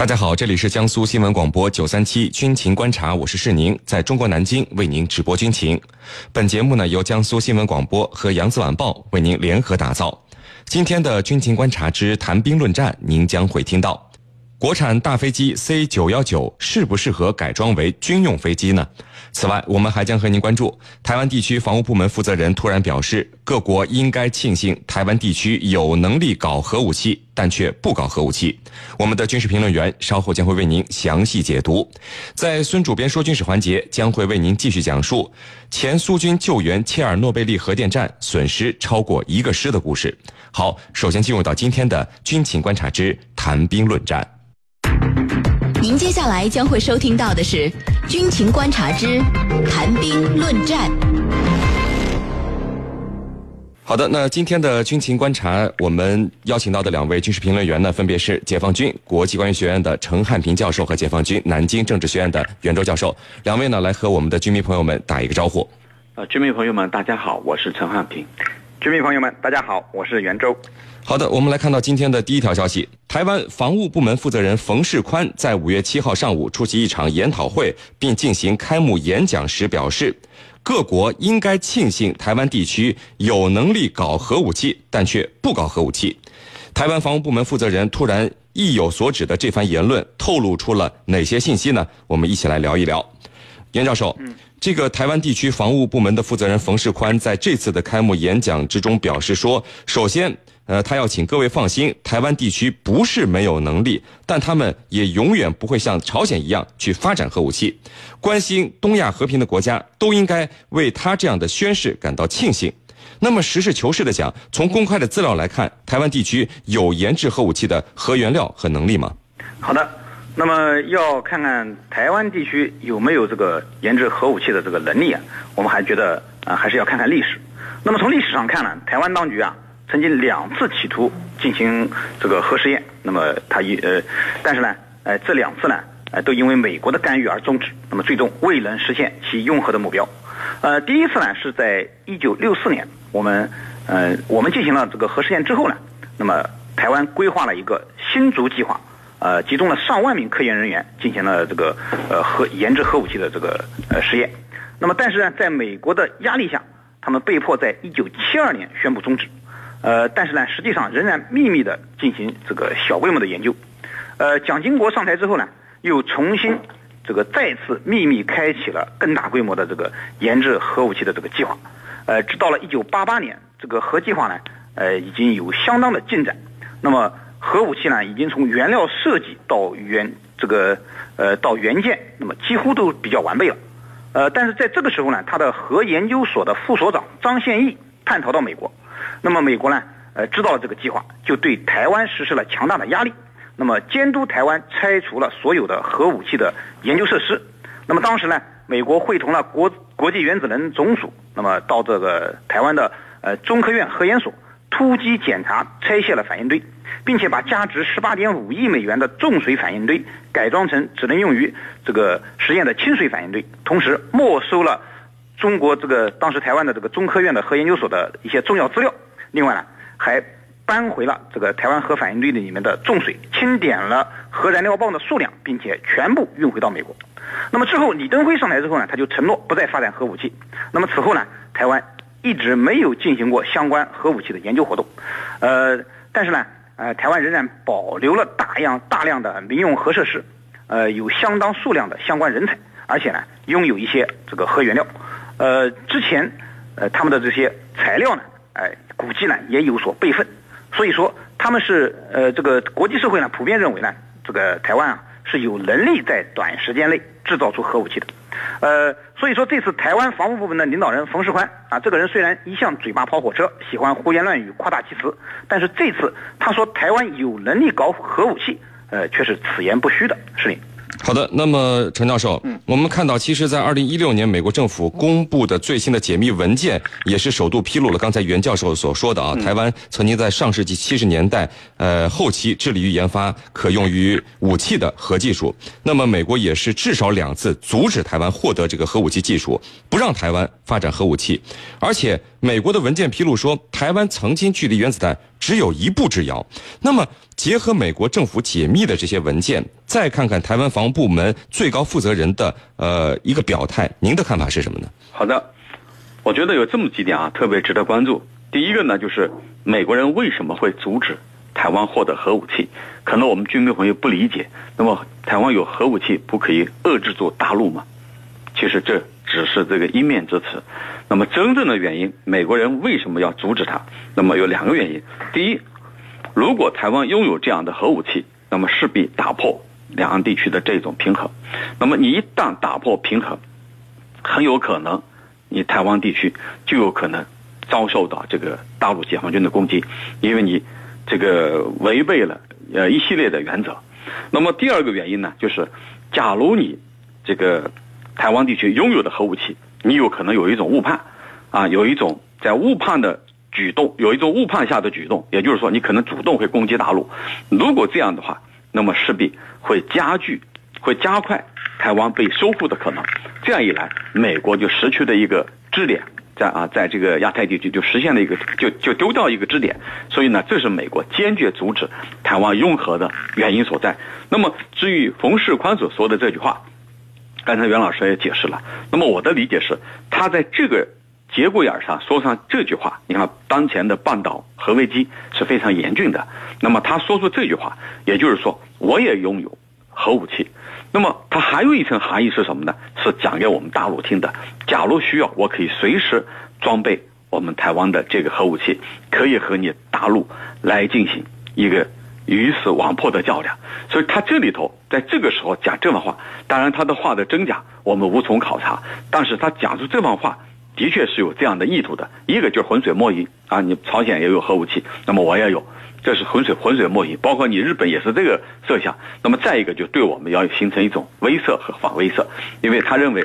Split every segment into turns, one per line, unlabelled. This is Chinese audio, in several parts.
大家好，这里是江苏新闻广播九三七军情观察，我是世宁，在中国南京为您直播军情。本节目呢由江苏新闻广播和扬子晚报为您联合打造。今天的军情观察之谈兵论战，您将会听到。国产大飞机 C 九幺九适不适合改装为军用飞机呢？此外，我们还将和您关注台湾地区防务部门负责人突然表示，各国应该庆幸台湾地区有能力搞核武器，但却不搞核武器。我们的军事评论员稍后将会为您详细解读。在孙主编说军事环节，将会为您继续讲述前苏军救援切尔诺贝利核电站损失超过一个师的故事。好，首先进入到今天的军情观察之谈兵论战。
您接下来将会收听到的是《军情观察之谈兵论战》。
好的，那今天的军情观察，我们邀请到的两位军事评论员呢，分别是解放军国际关系学院的陈汉平教授和解放军南京政治学院的袁周教授。两位呢，来和我们的军迷朋友们打一个招呼。
呃，军迷朋友们，大家好，我是陈汉平。
军迷朋友们，大家好，我是袁周。
好的，我们来看到今天的第一条消息：台湾防务部门负责人冯世宽在五月七号上午出席一场研讨会，并进行开幕演讲时表示，各国应该庆幸台湾地区有能力搞核武器，但却不搞核武器。台湾防务部门负责人突然意有所指的这番言论，透露出了哪些信息呢？我们一起来聊一聊。严教授，这个台湾地区防务部门的负责人冯世宽在这次的开幕演讲之中表示说，首先。呃，他要请各位放心，台湾地区不是没有能力，但他们也永远不会像朝鲜一样去发展核武器。关心东亚和平的国家都应该为他这样的宣誓感到庆幸。那么，实事求是的讲，从公开的资料来看，台湾地区有研制核武器的核原料和能力吗？
好的，那么要看看台湾地区有没有这个研制核武器的这个能力啊？我们还觉得啊，还是要看看历史。那么从历史上看呢，台湾当局啊。曾经两次企图进行这个核试验，那么他一呃，但是呢，呃，这两次呢，呃，都因为美国的干预而终止，那么最终未能实现其用核的目标。呃，第一次呢是在一九六四年，我们呃我们进行了这个核试验之后呢，那么台湾规划了一个新竹计划，呃，集中了上万名科研人员进行了这个呃核研制核武器的这个呃实验。那么但是呢，在美国的压力下，他们被迫在一九七二年宣布终止。呃，但是呢，实际上仍然秘密的进行这个小规模的研究。呃，蒋经国上台之后呢，又重新这个再次秘密开启了更大规模的这个研制核武器的这个计划。呃，直到了一九八八年，这个核计划呢，呃，已经有相当的进展。那么核武器呢，已经从原料设计到原这个呃到原件，那么几乎都比较完备了。呃，但是在这个时候呢，他的核研究所的副所长张献义叛逃到美国。那么美国呢？呃，知道了这个计划，就对台湾实施了强大的压力。那么监督台湾拆除了所有的核武器的研究设施。那么当时呢，美国会同了国国际原子能总署，那么到这个台湾的呃中科院核研所突击检查拆卸了反应堆，并且把价值十八点五亿美元的重水反应堆改装成只能用于这个实验的轻水反应堆，同时没收了中国这个当时台湾的这个中科院的核研究所的一些重要资料。另外呢，还搬回了这个台湾核反应堆的里面的重水，清点了核燃料棒的数量，并且全部运回到美国。那么之后，李登辉上台之后呢，他就承诺不再发展核武器。那么此后呢，台湾一直没有进行过相关核武器的研究活动。呃，但是呢，呃，台湾仍然保留了大量大量的民用核设施，呃，有相当数量的相关人才，而且呢，拥有一些这个核原料。呃，之前呃他们的这些材料呢。哎，估计呢也有所备份，所以说他们是呃这个国际社会呢普遍认为呢，这个台湾啊是有能力在短时间内制造出核武器的，呃，所以说这次台湾防务部门的领导人冯世宽啊，这个人虽然一向嘴巴跑火车，喜欢胡言乱语、夸大其词，但是这次他说台湾有能力搞核武器，呃，却是此言不虚的，是令。
好的，那么陈教授，我们看到，其实，在二零一六年，美国政府公布的最新的解密文件，也是首度披露了刚才袁教授所说的啊，台湾曾经在上世纪七十年代，呃，后期致力于研发可用于武器的核技术。那么，美国也是至少两次阻止台湾获得这个核武器技术，不让台湾发展核武器。而且，美国的文件披露说，台湾曾经距离原子弹只有一步之遥。那么，结合美国政府解密的这些文件，再看看台湾防务部门最高负责人的呃一个表态，您的看法是什么呢？
好的，我觉得有这么几点啊，特别值得关注。第一个呢，就是美国人为什么会阻止台湾获得核武器？可能我们军迷朋友不理解。那么，台湾有核武器，不可以遏制住大陆吗？其实这只是这个一面之词。那么，真正的原因，美国人为什么要阻止它？那么有两个原因。第一，如果台湾拥有这样的核武器，那么势必打破两岸地区的这种平衡。那么你一旦打破平衡，很有可能你台湾地区就有可能。遭受到这个大陆解放军的攻击，因为你这个违背了呃一系列的原则。那么第二个原因呢，就是假如你这个台湾地区拥有的核武器，你有可能有一种误判啊，有一种在误判的举动，有一种误判下的举动，也就是说你可能主动会攻击大陆。如果这样的话，那么势必会加剧、会加快台湾被收复的可能。这样一来，美国就失去了一个支点。在啊，在这个亚太地区就实现了一个，就就丢掉一个支点，所以呢，这是美国坚决阻止台湾拥核的原因所在。那么，至于冯世宽所说的这句话，刚才袁老师也解释了。那么我的理解是，他在这个节骨眼上说上这句话，你看，当前的半岛核危机是非常严峻的。那么他说出这句话，也就是说，我也拥有核武器。那么它还有一层含义是什么呢？是讲给我们大陆听的。假如需要，我可以随时装备我们台湾的这个核武器，可以和你大陆来进行一个鱼死网破的较量。所以他这里头在这个时候讲这番话，当然他的话的真假我们无从考察，但是他讲出这番话的确是有这样的意图的。一个就是浑水摸鱼啊，你朝鲜也有核武器，那么我也有。这是浑水浑水摸鱼，包括你日本也是这个设想。那么再一个，就对我们要形成一种威慑和反威慑，因为他认为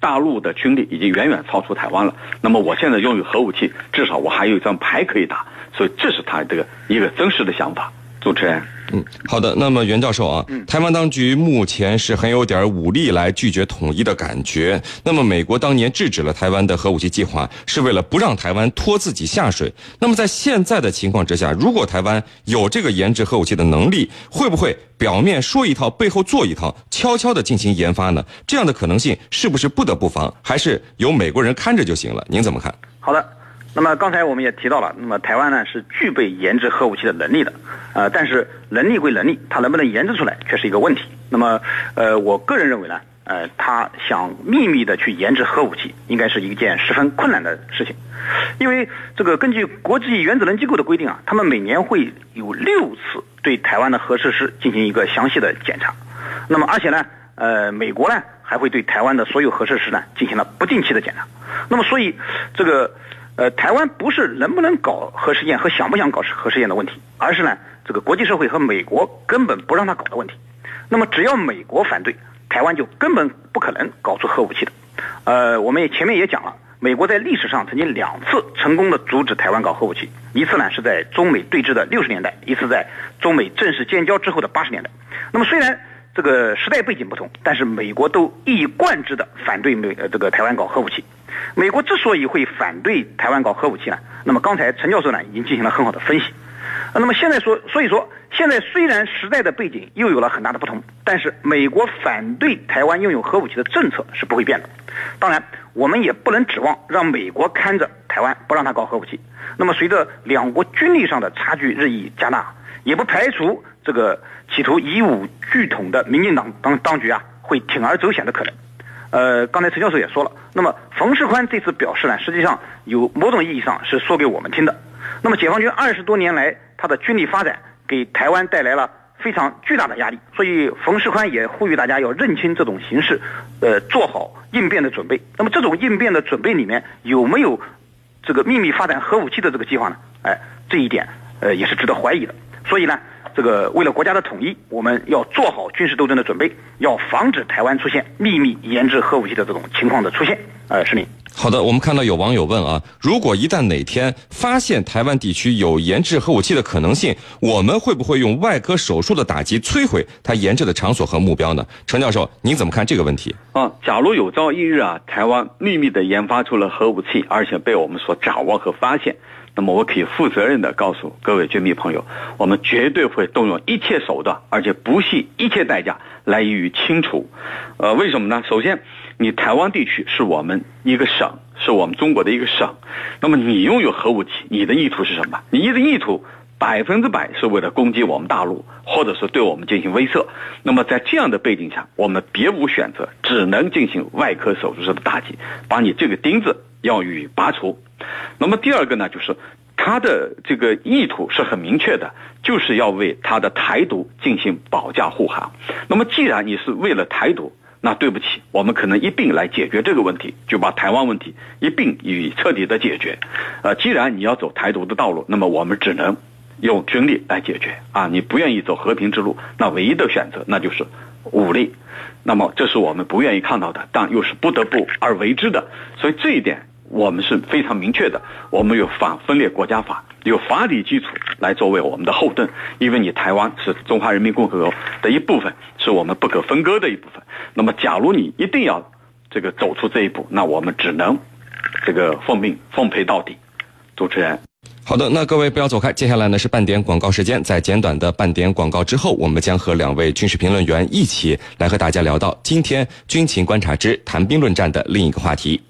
大陆的军力已经远远超出台湾了。那么我现在拥有核武器，至少我还有一张牌可以打，所以这是他这个一个真实的想法。主持人。
嗯，好的。那么袁教授啊，台湾当局目前是很有点武力来拒绝统一的感觉。那么美国当年制止了台湾的核武器计划，是为了不让台湾拖自己下水。那么在现在的情况之下，如果台湾有这个研制核武器的能力，会不会表面说一套，背后做一套，悄悄的进行研发呢？这样的可能性是不是不得不防？还是由美国人看着就行了？您怎么看？
好的。那么刚才我们也提到了，那么台湾呢是具备研制核武器的能力的，呃，但是能力归能力，它能不能研制出来却是一个问题。那么，呃，我个人认为呢，呃，他想秘密的去研制核武器，应该是一件十分困难的事情，因为这个根据国际原子能机构的规定啊，他们每年会有六次对台湾的核设施进行一个详细的检查，那么而且呢，呃，美国呢还会对台湾的所有核设施呢进行了不定期的检查，那么所以这个。呃，台湾不是能不能搞核试验和想不想搞核试验的问题，而是呢，这个国际社会和美国根本不让他搞的问题。那么，只要美国反对，台湾就根本不可能搞出核武器的。呃，我们也前面也讲了，美国在历史上曾经两次成功的阻止台湾搞核武器，一次呢是在中美对峙的六十年代，一次在中美正式建交之后的八十年代。那么虽然这个时代背景不同，但是美国都一以贯之的反对美呃这个台湾搞核武器。美国之所以会反对台湾搞核武器呢？那么刚才陈教授呢已经进行了很好的分析。那么现在说，所以说现在虽然时代的背景又有了很大的不同，但是美国反对台湾拥有核武器的政策是不会变的。当然，我们也不能指望让美国看着台湾不让他搞核武器。那么随着两国军力上的差距日益加大，也不排除这个企图以武拒统的民进党当当局啊会铤而走险的可能。呃，刚才陈教授也说了，那么冯世宽这次表示呢，实际上有某种意义上是说给我们听的。那么解放军二十多年来，他的军力发展给台湾带来了非常巨大的压力，所以冯世宽也呼吁大家要认清这种形势，呃，做好应变的准备。那么这种应变的准备里面有没有这个秘密发展核武器的这个计划呢？哎，这一点呃也是值得怀疑的。所以呢。这个为了国家的统一，我们要做好军事斗争的准备，要防止台湾出现秘密研制核武器的这种情况的出现。呃，是你。
好的，我们看到有网友问啊，如果一旦哪天发现台湾地区有研制核武器的可能性，我们会不会用外科手术的打击摧毁它研制的场所和目标呢？程教授，您怎么看这个问题？
啊，假如有朝一日啊，台湾秘密的研发出了核武器，而且被我们所掌握和发现，那么我可以负责任的告诉各位军迷朋友，我们绝对会动用一切手段，而且不惜一切代价来予以清除。呃，为什么呢？首先。你台湾地区是我们一个省，是我们中国的一个省。那么你拥有核武器，你的意图是什么？你的意图百分之百是为了攻击我们大陆，或者是对我们进行威慑。那么在这样的背景下，我们别无选择，只能进行外科手术式的打击，把你这个钉子要予以拔除。那么第二个呢，就是他的这个意图是很明确的，就是要为他的台独进行保驾护航。那么既然你是为了台独，那对不起，我们可能一并来解决这个问题，就把台湾问题一并予以彻底的解决。呃，既然你要走台独的道路，那么我们只能用军力来解决。啊，你不愿意走和平之路，那唯一的选择那就是武力。那么这是我们不愿意看到的，但又是不得不而为之的。所以这一点。我们是非常明确的，我们有反分裂国家法，有法理基础来作为我们的后盾，因为你台湾是中华人民共和国的一部分，是我们不可分割的一部分。那么，假如你一定要这个走出这一步，那我们只能这个奉命奉陪到底。主持人，
好的，那各位不要走开，接下来呢是半点广告时间，在简短的半点广告之后，我们将和两位军事评论员一起来和大家聊到今天军情观察之谈兵论战的另一个话题。